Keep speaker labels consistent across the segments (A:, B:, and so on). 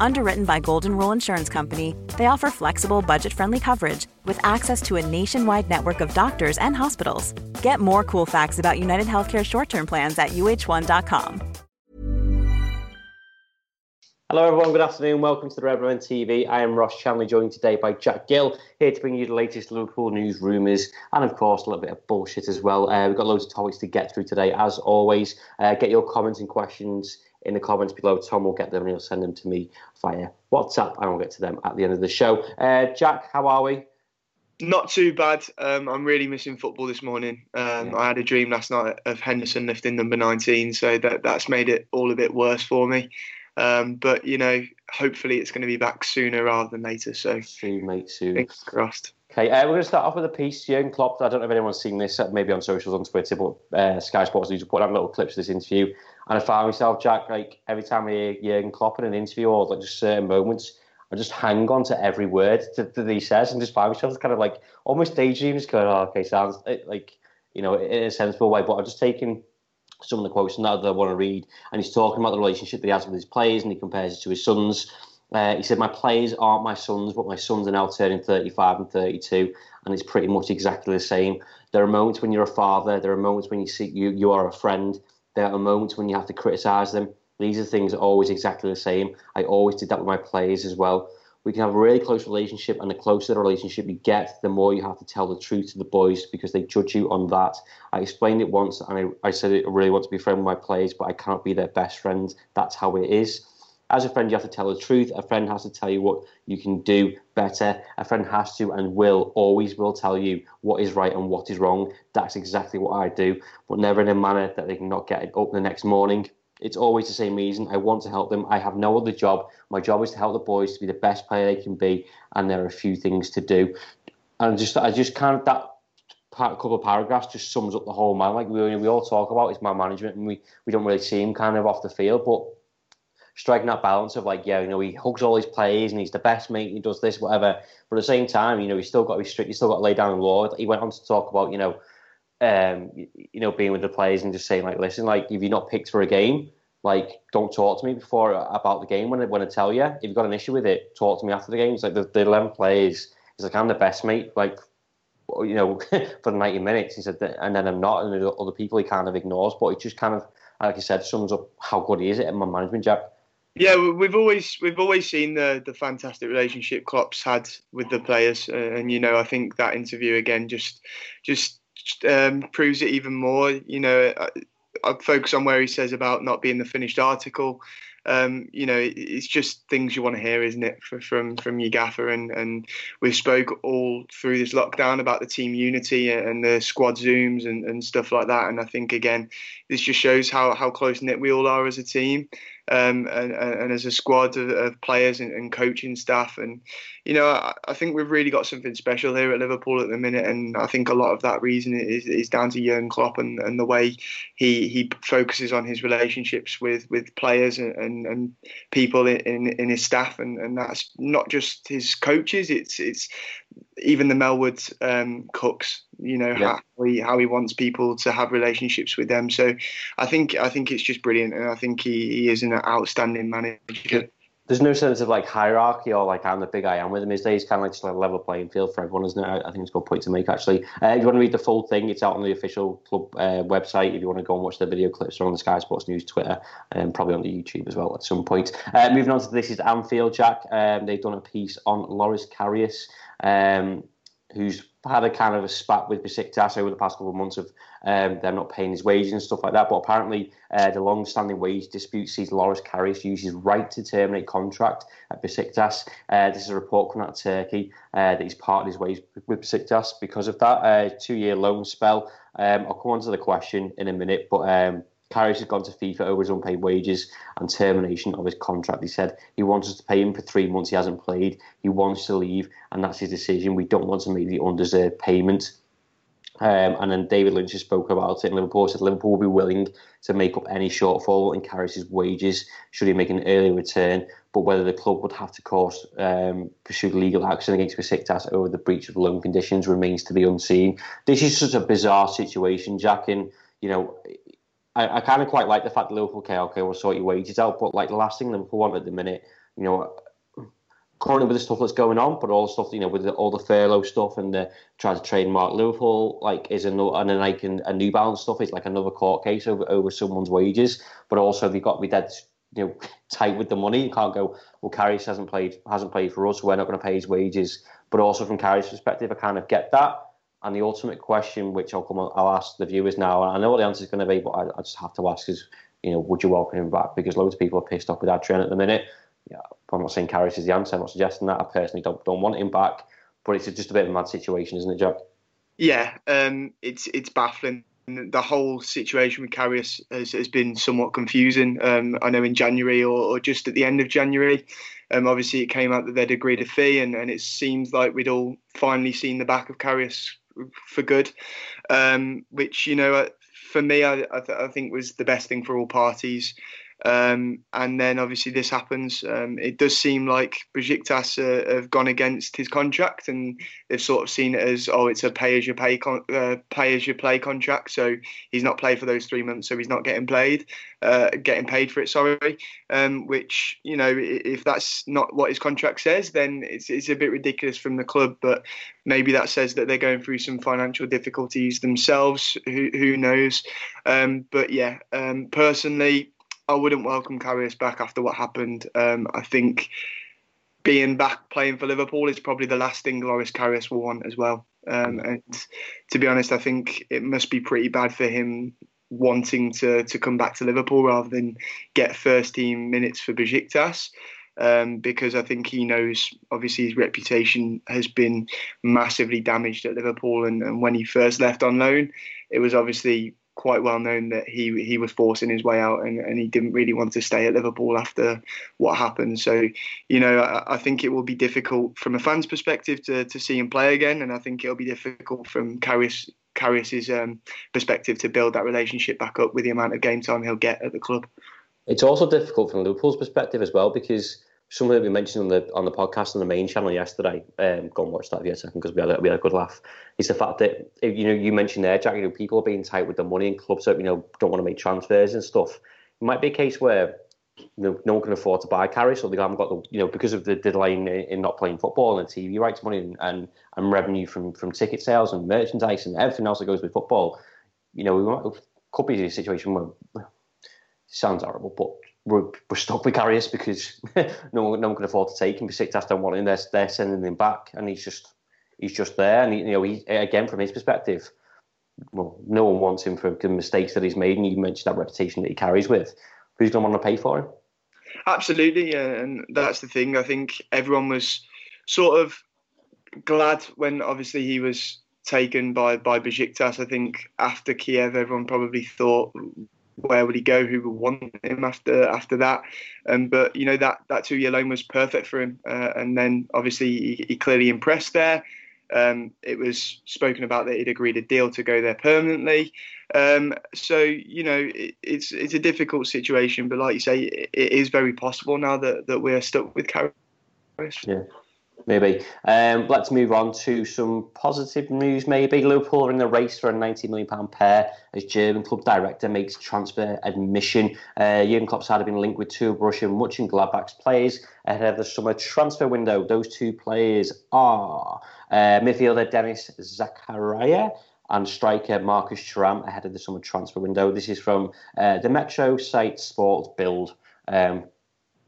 A: Underwritten by Golden Rule Insurance Company, they offer flexible, budget friendly coverage with access to a nationwide network of doctors and hospitals. Get more cool facts about United Healthcare short term plans at uh1.com.
B: Hello, everyone. Good afternoon. Welcome to the Red TV. I am Ross Chandler, joined today by Jack Gill, here to bring you the latest Liverpool news, rumours, and of course, a little bit of bullshit as well. Uh, we've got loads of topics to get through today, as always. Uh, get your comments and questions in the comments below. Tom will get them and he'll send them to me via WhatsApp, and I'll get to them at the end of the show. Uh, Jack, how are we?
C: Not too bad. Um, I'm really missing football this morning. Um, yeah. I had a dream last night of Henderson lifting number 19, so that that's made it all a bit worse for me. Um, but you know, hopefully it's going to be back sooner rather than later. So
B: soon, mate, soon.
C: Fingers crossed.
B: Okay, uh, we're going to start off with a piece. Jurgen Klopp. I don't know if anyone's seen this, uh, maybe on socials on Twitter, but uh, Sky Sports News put out little clips of this interview, and I found myself, Jack, like every time I hear Jurgen Klopp in an interview or like just certain moments, I just hang on to every word that, that he says and just find myself kind of like almost daydreaming, just going, oh, okay, sounds like you know in a sensible way, but I'm just taking some of the quotes that I want to read, and he's talking about the relationship that he has with his players, and he compares it to his sons. Uh, he said, "My players aren't my sons, but my sons are now turning 35 and 32, and it's pretty much exactly the same. There are moments when you're a father. There are moments when you see you you are a friend. There are moments when you have to criticise them. These are things always exactly the same. I always did that with my players as well we can have a really close relationship, and the closer the relationship you get, the more you have to tell the truth to the boys because they judge you on that. I explained it once, and I, I said I really want to be friend with my players, but I cannot be their best friend. That's how it is. As a friend, you have to tell the truth. A friend has to tell you what you can do better. A friend has to and will always will tell you what is right and what is wrong. That's exactly what I do, but never in a manner that they can not get up the next morning it's always the same reason. I want to help them. I have no other job. My job is to help the boys to be the best player they can be, and there are a few things to do. And just, I just kind of that couple of paragraphs just sums up the whole man. Like we, we all talk about his man management, and we, we don't really see him kind of off the field, but striking that balance of like, yeah, you know, he hugs all his players and he's the best mate, he does this, whatever. But at the same time, you know, he's still got to be strict, he's still got to lay down the law. He went on to talk about, you know, um, you know, being with the players and just saying like, listen, like if you're not picked for a game, like don't talk to me before about the game when I, when I tell you. If you've got an issue with it, talk to me after the game. It's like the, the eleven players. He's like I'm the best mate. Like you know, for the 90 minutes. He said, that, and then I'm not, and other people he kind of ignores. But it just kind of, like I said, sums up how good he is at my management, Jack.
C: Yeah, we've always we've always seen the the fantastic relationship Klopp's had with the players, uh, and you know I think that interview again just just um, proves it even more. You know, I focus on where he says about not being the finished article. Um, you know, it's just things you want to hear, isn't it, for, from from your gaffer? And and we've spoke all through this lockdown about the team unity and the squad zooms and, and stuff like that. And I think again, this just shows how how close knit we all are as a team um, and, and, as a squad of, of players and, and, coaching staff. And, you know, I, I, think we've really got something special here at Liverpool at the minute. And I think a lot of that reason is, is down to Jurgen Klopp and, and the way he, he focuses on his relationships with, with players and, and, people in, in, in his staff. And, and that's not just his coaches, it's, it's even the Melwood um, cooks, you know, yeah. how, he, how he wants people to have relationships with them. So I think I think it's just brilliant, and I think he, he is an outstanding manager.
B: There's no sense of like hierarchy or like I'm the big I am with him. His days kind of like just like a level playing field for everyone, isn't it? I think it's a good point to make actually. Uh, if you want to read the full thing, it's out on the official club uh, website. If you want to go and watch the video clips, on the Sky Sports News Twitter and probably on the YouTube as well at some point. Uh, moving on to this is Anfield, Jack. Um, they've done a piece on Loris Karius um, who's had a kind of a spat with Besiktas over the past couple of months of um, them not paying his wages and stuff like that. But apparently, uh, the long-standing wage dispute sees Loris Karius use his right to terminate contract at Besiktas. Uh, this is a report coming out of Turkey uh, that he's parted his ways with Besiktas because of that uh, two-year loan spell. Um, I'll come on to the question in a minute, but. Um, Karius has gone to FIFA over his unpaid wages and termination of his contract. He said he wants us to pay him for three months. He hasn't played. He wants to leave, and that's his decision. We don't want to make the undeserved payment. Um, and then David Lynch spoke about it. And Liverpool said Liverpool will be willing to make up any shortfall in Karius' wages should he make an early return. But whether the club would have to, course, um, pursue legal action against Besiktas over the breach of loan conditions remains to be unseen. This is such a bizarre situation, Jack. And you know, I, I kind of quite like the fact that Liverpool, okay, okay, we'll sort your wages out. But like the last thing Liverpool want at the minute, you know, currently with the stuff that's going on, but all the stuff, you know, with the, all the furlough stuff and the trying to trademark Liverpool, like is another, and then like a New Balance stuff is like another court case over over someone's wages. But also they've got to be dead, you know, tight with the money. You can't go, well, Karius hasn't played hasn't played for us, so we're not going to pay his wages. But also from Karius' perspective, I kind of get that. And the ultimate question, which I'll come, on, I'll ask the viewers now, I know what the answer is going to be, but I, I, just have to ask: is you know, would you welcome him back? Because loads of people are pissed off with Adrian at the minute. Yeah, I'm not saying Karius is the answer. I'm not suggesting that. I personally don't don't want him back, but it's just a bit of a mad situation, isn't it, Jack?
C: Yeah, um, it's it's baffling. The whole situation with Karius has, has been somewhat confusing. Um, I know in January or, or, just at the end of January, um, obviously it came out that they'd agreed a fee, and, and it seems like we'd all finally seen the back of Karius for good, um, which you know for me I, I, th- I, think was the best thing for all parties. Um, and then obviously this happens. Um, it does seem like Besiktas uh, have gone against his contract, and they've sort of seen it as oh, it's a pay as you pay con- uh, pay as you play contract. So he's not played for those three months, so he's not getting played, uh, getting paid for it. Sorry, um, which you know if that's not what his contract says, then it's it's a bit ridiculous from the club. But maybe that says that they're going through some financial difficulties themselves. Who who knows? Um, but yeah, um, personally. I wouldn't welcome Karius back after what happened. Um, I think being back playing for Liverpool is probably the last thing Loris Karius will want as well. Um, and to be honest, I think it must be pretty bad for him wanting to to come back to Liverpool rather than get first team minutes for Besiktas. Um, because I think he knows obviously his reputation has been massively damaged at Liverpool, and, and when he first left on loan, it was obviously quite well known that he he was forcing his way out and, and he didn't really want to stay at Liverpool after what happened. So, you know, I, I, think it will be difficult from a fan's perspective to, to see him play again, and I think it'll be difficult from Karius Karius's um, perspective to build that relationship back up with the amount of game time he'll get at the club.
B: It's also difficult from Liverpool's perspective as well because something that we mentioned on the on the podcast on the main channel yesterday. Um, go and watch that if you a second because we had a, we had a good laugh. Is the fact that you know you mentioned there, Jack. You know, people are being tight with the money and clubs that you know don't want to make transfers and stuff. It might be a case where you know, no one can afford to buy Karius, so they haven't got the you know because of the delay in, in not playing football and TV rights money and, and, and revenue from from ticket sales and merchandise and everything else that goes with football. You know, we might, could be a situation where sounds horrible, but we're, we're stuck with Karius because no one, no one can afford to take him. Besiktas don't want him. They're, they're sending him back, and he's just he's just there. And he, you know, he again from his perspective, well, no one wants him for the mistakes that he's made. And you mentioned that reputation that he carries with. Who's going to want to pay for him?
C: Absolutely, yeah, and that's the thing. I think everyone was sort of glad when obviously he was taken by by Besiktas. I think after Kiev, everyone probably thought where would he go? Who would want him after after that? Um, but you know that that two year loan was perfect for him, uh, and then obviously he, he clearly impressed there. Um, it was spoken about that he'd agreed a deal to go there permanently. Um, so you know it, it's it's a difficult situation, but like you say, it, it is very possible now that that we're stuck with Karius.
B: Yeah maybe. Um, let's move on to some positive news. Maybe Liverpool are in the race for a ninety million pound pair as German club director makes transfer admission. Uh, Jurgen Klopp's had been linked with two of Russian Gladbach's players ahead of the summer transfer window. Those two players are uh, midfielder Dennis Zakaria and striker Marcus Thuram ahead of the summer transfer window. This is from uh, the Metro site Sport Bild. Um,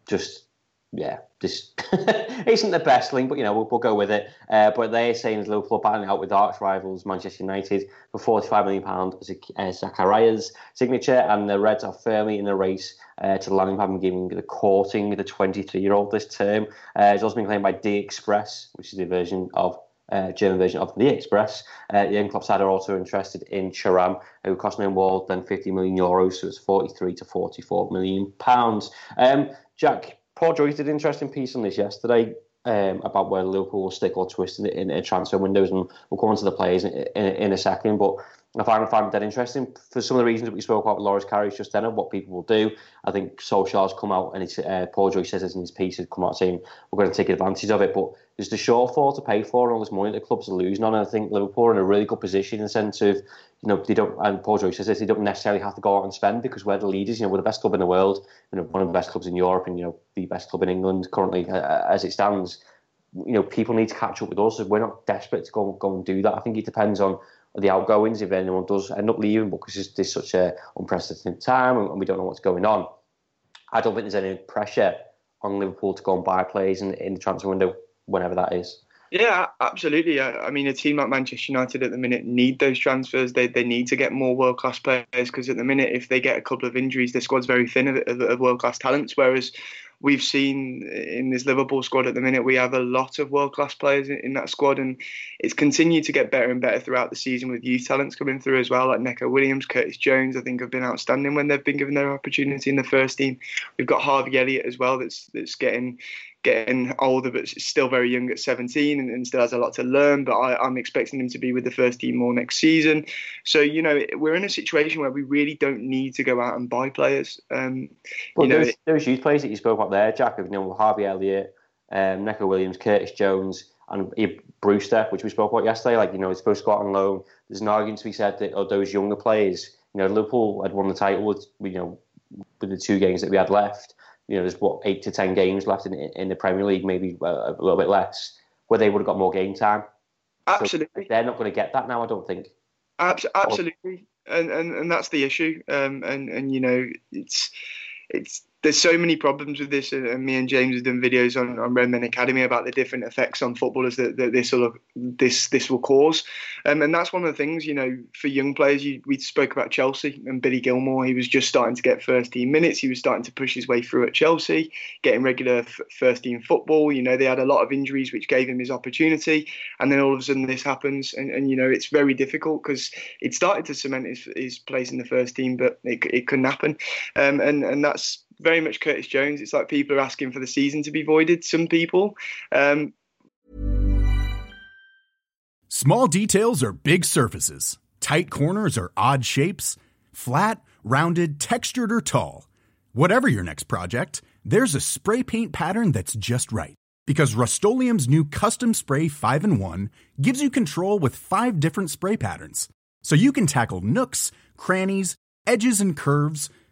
B: just yeah, this isn't the best link, but you know we'll, we'll go with it. Uh, but they're saying Liverpool battling out with arch rivals Manchester United for 45 million pound as uh, Zakaria's signature, and the Reds are firmly in the race uh, to having giving the courting the 23-year-old this term. Uh, it's also been claimed by D Express, which is the version of uh, German version of the Express. Uh, the club side are also interested in Thuram, who cost no more than 50 million euros, so it's 43 to 44 million pounds. Um, Jack, Paul Joyce did an interesting piece on this yesterday. Um, about where Liverpool will stick or twist in, in, transfer windows, and we'll come on to the players in, in, in a second. But I find, I find that interesting for some of the reasons that we spoke about with Loris Karius just then of what people will do. I think Solskjaer's come out and it's, uh, Paul Joyce says this in his piece, has come out saying we're going to take advantage of it. But there's the shortfall to pay for and all this money that the clubs are losing on. And I think Liverpool are in a really good position in the sense of, you know, they don't, and Paul Joyce says this, they don't necessarily have to go out and spend because we're the leaders. You know, we're the best club in the world, you know, one of the best clubs in Europe and, you know, the best club in England currently uh, as it stands. You know, people need to catch up with us. We're not desperate to go, go and do that. I think it depends on the outgoings if anyone does end up leaving because it's, it's such a unprecedented time and we don't know what's going on. I don't think there's any pressure on Liverpool to go and buy players in, in the transfer window whenever that is.
C: Yeah, absolutely. I, mean, a team like Manchester United at the minute need those transfers. They they need to get more world class players because at the minute, if they get a couple of injuries, their squad's very thin of, of, of world class talents. Whereas we've seen in this Liverpool squad at the minute, we have a lot of world class players in, in, that squad, and it's continued to get better and better throughout the season with youth talents coming through as well, like Neco Williams, Curtis Jones. I think have been outstanding when they've been given their opportunity in the first team. We've got Harvey Elliott as well, that's that's getting getting older, but still very young at 17 and, and still has a lot to learn. But I, am expecting him to be with the first team more next season. So, you know, we're in a situation where we really don't need to go out and buy players. Um,
B: well, you know, those, those youth players that you spoke about there, Jack, you know, Harvey Elliott, um, Neco Williams, Curtis Jones, and Brewster, which we spoke about yesterday, like, you know, he's supposed to go out on loan. There's an argument to be said that oh, those younger players, you know, Liverpool had won the title with, you know, with the two games that we had left you know, there's what eight to ten games left in in the Premier League, maybe a, a little bit less, where they would have got more game time.
C: Absolutely,
B: so they're not going to get that now. I don't think.
C: Absolutely, and and, and that's the issue. Um, and and you know, it's it's there's so many problems with this, and me and James have done videos on, on Redmen Academy about the different effects on footballers that, that this will this this will cause, um, and that's one of the things you know for young players. You, we spoke about Chelsea and Billy Gilmour. He was just starting to get first team minutes. He was starting to push his way through at Chelsea, getting regular f- first team football. You know they had a lot of injuries which gave him his opportunity, and then all of a sudden this happens, and, and you know it's very difficult because it started to cement his, his place in the first team, but it, it couldn't happen, um, and and that's very much Curtis Jones. It's like people are asking for the season to be voided. Some people. Um,
D: Small details are big surfaces. Tight corners are odd shapes. Flat, rounded, textured, or tall. Whatever your next project, there's a spray paint pattern that's just right. Because Rust-Oleum new Custom Spray 5 and 1 gives you control with five different spray patterns. So you can tackle nooks, crannies, edges, and curves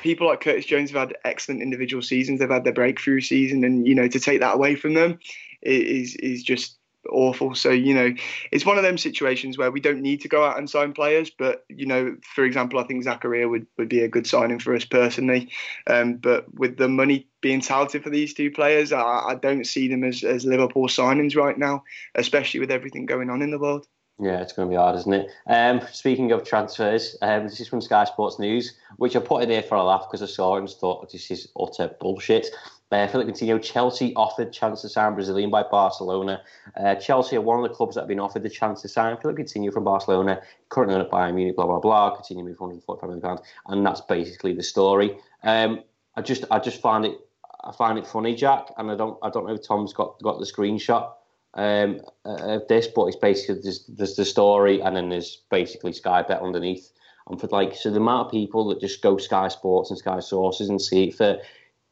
C: People like Curtis Jones have had excellent individual seasons. They've had their breakthrough season, and you know to take that away from them is is just awful. So you know, it's one of them situations where we don't need to go out and sign players. But you know, for example, I think Zakaria would, would be a good signing for us personally. Um, but with the money being touted for these two players, I, I don't see them as, as Liverpool signings right now, especially with everything going on in the world.
B: Yeah, it's going to be hard, isn't it? Um, speaking of transfers, um, this is from Sky Sports News, which I put in here for a laugh because I saw it and thought this is utter bullshit. Uh, Philip Coutinho, Chelsea offered chance to sign Brazilian by Barcelona. Uh, Chelsea are one of the clubs that have been offered the chance to sign Philip Coutinho from Barcelona, currently at Bayern Munich, blah, blah, blah. Coutinho moved for 145 million pounds. And that's basically the story. Um, I just I just find it I find it funny, Jack, and I don't I don't know if Tom's got got the screenshot um, of this, but it's basically there's, there's the story, and then there's basically Sky Bet underneath. And for like so the amount of people that just go Sky Sports and Sky Sources and see it for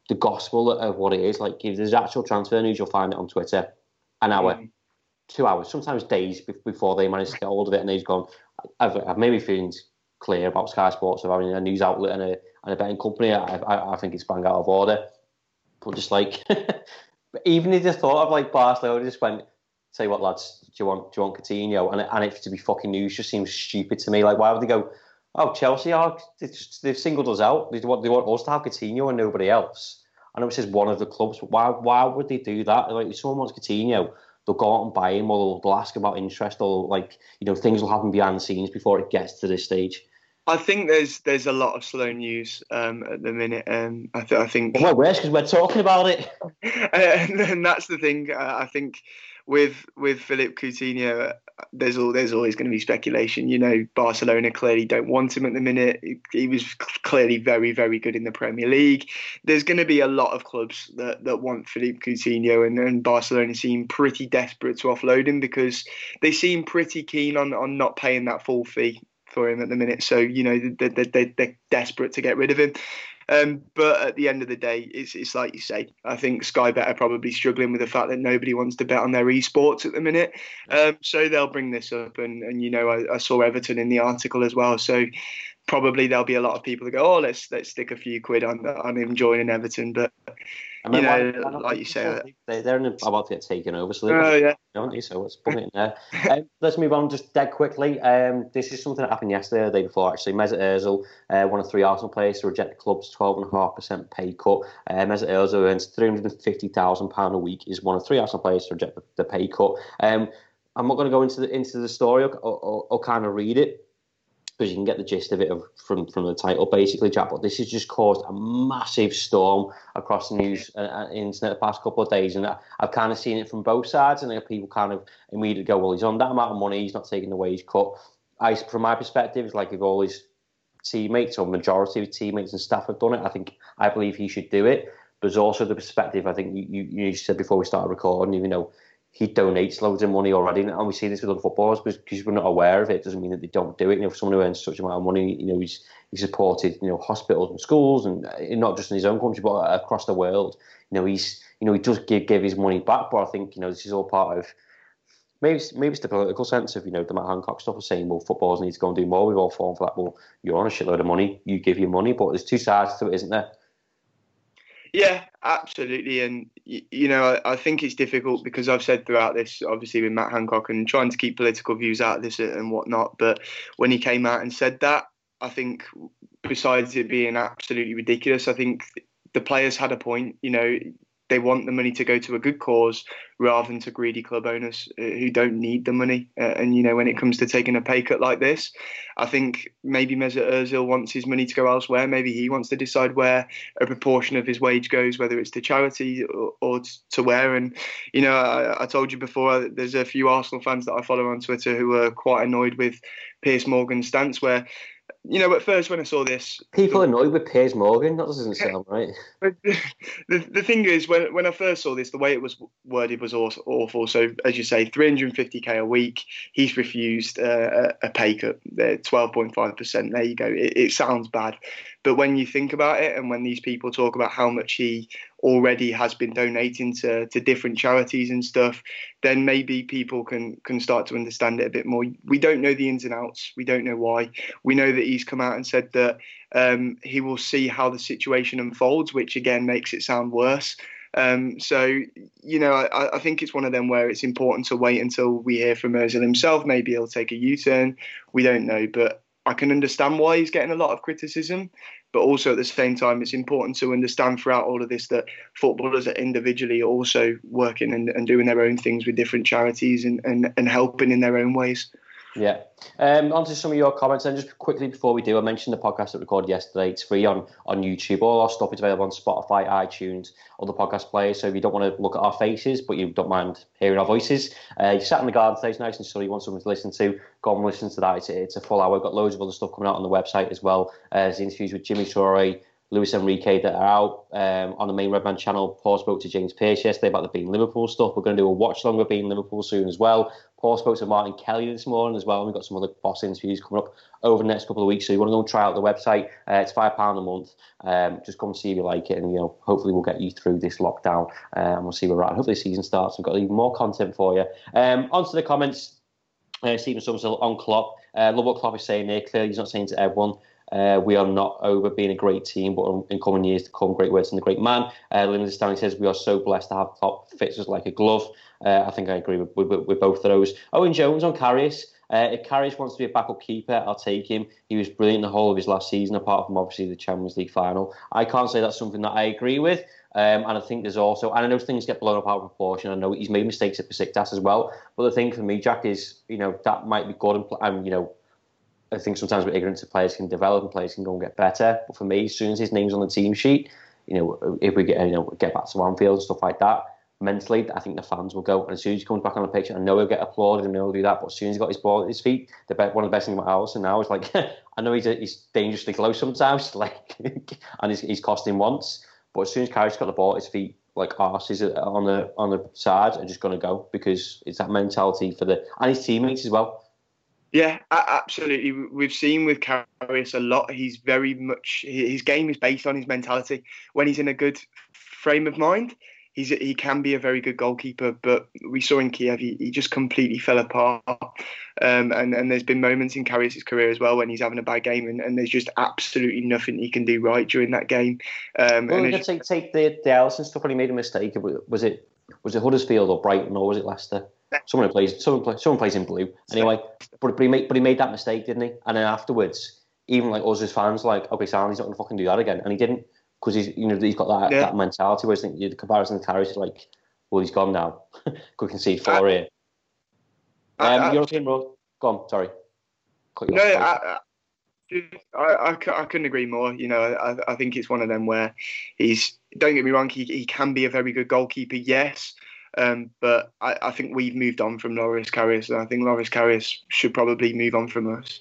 B: the gospel of what it is. Like if there's actual transfer news, you'll find it on Twitter. An hour, mm. two hours, sometimes days before they manage to get hold of it, and they've gone. I've, I've maybe feelings clear about Sky Sports of having a news outlet and a, and a betting company. I, I, I think it's bang out of order. But just like, even if you thought of like Barcelona, just went, say what lads, do you want do you want Coutinho? And and it to be fucking news just seems stupid to me. Like why would they go? Oh, Chelsea are they've singled us out. They want they want us to have Coutinho and nobody else. I know it's just one of the clubs, but why why would they do that? Like if someone wants Coutinho, they'll go out and buy him, or they'll ask about interest, or like you know things will happen behind the scenes before it gets to this stage.
C: I think there's there's a lot of slow news um, at the minute. Um, I, th- I think.
B: Well, worse because we're talking about it.
C: and, and that's the thing. Uh, I think with with Philip Coutinho, there's all there's always going to be speculation. You know, Barcelona clearly don't want him at the minute. He was clearly very very good in the Premier League. There's going to be a lot of clubs that, that want Philip Coutinho, and, and Barcelona seem pretty desperate to offload him because they seem pretty keen on on not paying that full fee for him at the minute. So you know they, they, they're desperate to get rid of him. Um, but at the end of the day, it's, it's like you say. I think Sky Bet are probably struggling with the fact that nobody wants to bet on their esports at the minute. Um, so they'll bring this up, and, and you know, I, I saw Everton in the article as well. So probably there'll be a lot of people that go, "Oh, let's let's stick a few quid on on him joining Everton." But you know, why, why like you say,
B: they, they're about to get taken over, so they oh, yeah. don't they? So let's put it in there. um, let's move on just dead quickly. Um, this is something that happened yesterday, the day before actually. Mesut Ozil, uh, one of three Arsenal players to reject the club's 12.5% pay cut. Uh, Mesut Ozil earns £350,000 a week. Is one of three Arsenal players to reject the, the pay cut. Um, I'm not going to go into the into the story or, or, or kind of read it because you can get the gist of it from from the title, basically, Jack. But this has just caused a massive storm across the news and, uh, internet the past couple of days, and I, have kind of seen it from both sides. And people kind of immediately go, "Well, he's on that amount of money, he's not taking the wage cut." I, from my perspective, it's like if all his teammates or majority of teammates and staff have done it, I think I believe he should do it. But there's also the perspective. I think you, you, you said before we started recording, you know he donates loads of money already, and we see this with other footballers because we're not aware of it. Doesn't mean that they don't do it. You know, for someone who earns such a amount of money, you know, he's he supported you know hospitals and schools, and uh, not just in his own country but across the world. You know, he's you know he does give give his money back, but I think you know this is all part of maybe maybe it's the political sense of you know the Matt Hancock stuff of saying well footballers need to go and do more. We've all fallen for that. Well, you're on a shitload of money, you give your money, but there's two sides to it, isn't there?
C: Yeah, absolutely. And, you know, I, I, think it's difficult because I've said throughout this, obviously, with Matt Hancock and trying to keep political views out of this and whatnot. But when he came out and said that, I think, besides it being absolutely ridiculous, I think the players had a point. You know, they want the money to go to a good cause rather than to greedy club owners uh, who don't need the money. Uh, and you know, when it comes to taking a pay cut like this, I think maybe Mesut Ozil wants his money to go elsewhere. Maybe he wants to decide where a proportion of his wage goes, whether it's to charity or, or to where. And you know, I, I told you before, there's a few Arsenal fans that I follow on Twitter who are quite annoyed with Piers Morgan's stance, where you know, at first when I saw this,
B: people annoyed with Piers Morgan. That doesn't sound right.
C: The, the thing is, when when I first saw this, the way it was worded was awful. So, as you say, 350k a week. He's refused uh, a pay cut. 12.5 percent. There you go. It, it sounds bad, but when you think about it, and when these people talk about how much he already has been donating to, to different charities and stuff, then maybe people can can start to understand it a bit more. We don't know the ins and outs. We don't know why. We know that he's come out and said that um, he will see how the situation unfolds, which again makes it sound worse. Um, so, you know, I, I, think it's one of them where it's important to wait until we hear from Ozil himself. Maybe he'll take a U turn. We don't know. But I can understand why he's getting a lot of criticism, but also at the same time, it's important to understand throughout all of this that footballers are individually also working and, and doing their own things with different charities and, and, and helping in their own ways.
B: Yeah. Um, on to some of your comments, and just quickly before we do, I mentioned the podcast that we recorded yesterday. It's free on, on YouTube. All our stuff is available on Spotify, iTunes, other podcast players. So if you don't want to look at our faces, but you don't mind hearing our voices, uh, you sat in the garden today, it's nice and sunny, you want something to listen to, go and listen to that. It's, it's a full hour. We've got loads of other stuff coming out on the website as well. Uh, there's interviews with Jimmy Traoré, Luis Enrique that are out um, on the main Redmen channel. Paul spoke to James Pearce yesterday about the Being Liverpool stuff. We're going to do a watch along with Being Liverpool soon as well. Paul spoke to Martin Kelly this morning as well. And we've got some other boss interviews coming up over the next couple of weeks. So you want to go and try out the website. Uh, it's £5 a month. Um, just come and see if you like it. And, you know, hopefully we'll get you through this lockdown uh, and we'll see where we're at. Hopefully the season starts. We've got even more content for you. Um, on to the comments. Uh, Stephen Somerville on Klopp. Uh, love what Klopp is saying there. Clearly, he's not saying to everyone uh, we are not over being a great team, but in coming years to come, great words from the great man. Uh, Linda Stanley says we are so blessed to have Klopp fits us like a glove. Uh, I think I agree with, with, with, both of those. Owen Jones on Karius. Uh, if Karius wants to be a backup keeper, I'll take him. He was brilliant the whole of his last season, apart from obviously the Champions League final. I can't say that's something that I agree with. Um, and I think there's also, and I know things get blown up out of proportion. I know he's made mistakes at Besiktas as well. But the thing for me, Jack, is you know that might be good. And, and you know, I think sometimes we're ignorant of players can develop and players can go and get better. But for me, as soon as his name's on the team sheet, you know, if we get you know get back to Anfield and stuff like that, mentally, I think the fans will go. And as soon as he comes back on the pitch, I know he'll get applauded and he'll do that. But as soon as he got his ball at his feet, the best, one of the best things about Alisson now is like, I know he's a, he's dangerously close sometimes, like, and he's, he's cost him once. But as soon as Carrick's got the ball at his feet, like arses on the on the side, are just going to go because it's that mentality for the and his teammates as well.
C: Yeah, absolutely. We've seen with Karius a lot. He's very much his game is based on his mentality. When he's in a good frame of mind, he's he can be a very good goalkeeper. But we saw in Kiev, he, he just completely fell apart. Um, and and there's been moments in Karius' career as well when he's having a bad game, and, and there's just absolutely nothing he can do right during that game.
B: Um, well, and take take the the Alisson stuff when he made a mistake. Was it was it Huddersfield or Brighton or was it Leicester? Someone who plays. Someone, play, someone plays in blue. Anyway, but, but he made but he made that mistake, didn't he? And then afterwards, even like us as fans, like okay, Sam, he's not going to fucking do that again, and he didn't because he's you know he's got that yeah. that mentality. Whereas I think the comparison to Karius is like, well, he's gone now. can see four here. Um, I, European road. Go on. Sorry.
C: No, I, I, I, I, couldn't agree more. You know, I, I think it's one of them where he's. Don't get me wrong. He, he can be a very good goalkeeper. Yes, um, but I, I, think we've moved on from Loris Karius, and I think Loris Karius should probably move on from us.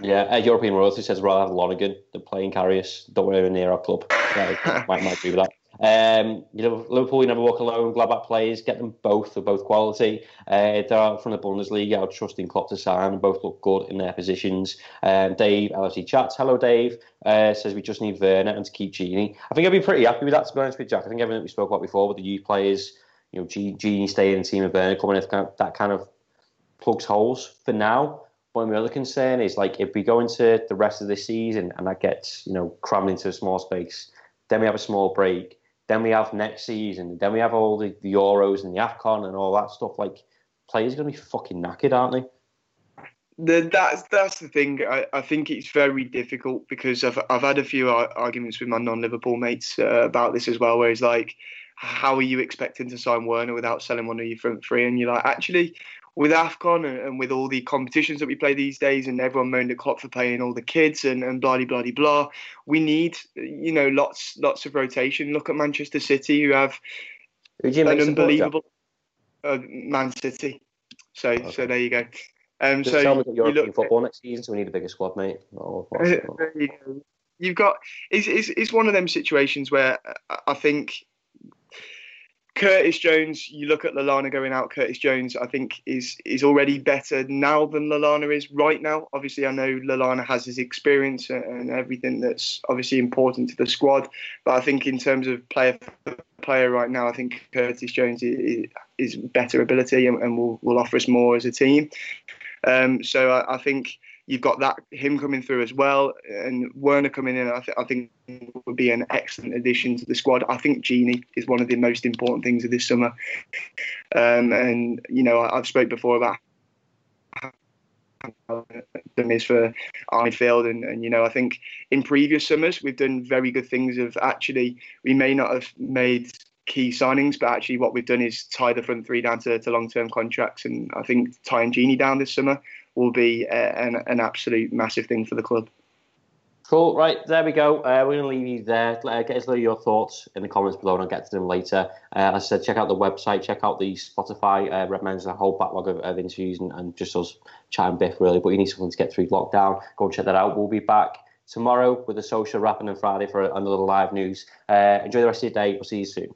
B: Yeah, uh, European Royalty says rather have Lonergan than playing Karius. Don't want to near our club. Yeah, might, might agree with that. Um, you know, Liverpool, you never walk alone. Gladbach players, get them both of both quality. Uh, they're from the Bundesliga. I'd trust in Klopp to sign. Both look good in their positions. Um, Dave, LFC chats. Hello, Dave. Uh, says we just need Werner and to keep Gini. I think I'd be pretty happy with that, to be honest with Jack. I think everything we spoke about before with the youth players, you know, Gini staying in team of Werner coming in, that kind of plugs holes for now. But my other concern is like if we go into the rest of the season and that gets you know crammed into a small space, then we have a small break, then we have next season, then we have all the, the Euros and the Afcon and all that stuff. Like players are gonna be fucking knackered, aren't they?
C: The, that's that's the thing. I, I think it's very difficult because I've I've had a few arguments with my non-Liverpool mates uh, about this as well, where it's like, how are you expecting to sign Werner without selling one of your front three? And you're like, actually, with AFCON and, and, with all the competitions that we play these days, and everyone moaned at Klopp for playing all the kids and, and blah, blah, blah, blah, we need, you know, lots lots of rotation. Look at Manchester City, who have an unbelievable uh, Man City. So, okay. so there you go.
B: Um, Just so tell me that European look, football next season, so we need a bigger squad, mate. Oh,
C: you You've got it's, it's, it's one of them situations where I think Curtis Jones, you look at Lallana going out. Curtis Jones, I think, is is already better now than Lallana is right now. Obviously, I know Lallana has his experience and everything that's obviously important to the squad. But I think in terms of player player right now, I think Curtis Jones is, is better ability and, and will will offer us more as a team. Um, so I, I think you've got that him coming through as well, and Werner coming in. I, th- I, think would be an excellent addition to the squad. I think Gini is one of the most important things of this summer, um, and you know I, have spoke before about them is for midfield, and, and you know I think in previous summers we've done very good things. Of actually, we may not have made key signings, but actually what we've done is tie the front three down to, to long term contracts, and I think tying Gini down this summer will be uh, an, an absolute massive thing for the club.
B: Cool. Right, there we go. Uh, we're going to leave you there. Uh, get us know your thoughts in the comments below, and I'll get to them later. Uh, as I said, check out the website, check out the Spotify. Uh, recommends a whole backlog of, of interviews and, and, just us chatting biff, really. But you need something to get through lockdown. Go and check that out. We'll be back tomorrow with a social wrapping on Friday for another live news. Uh, enjoy the rest of your day. We'll see you soon.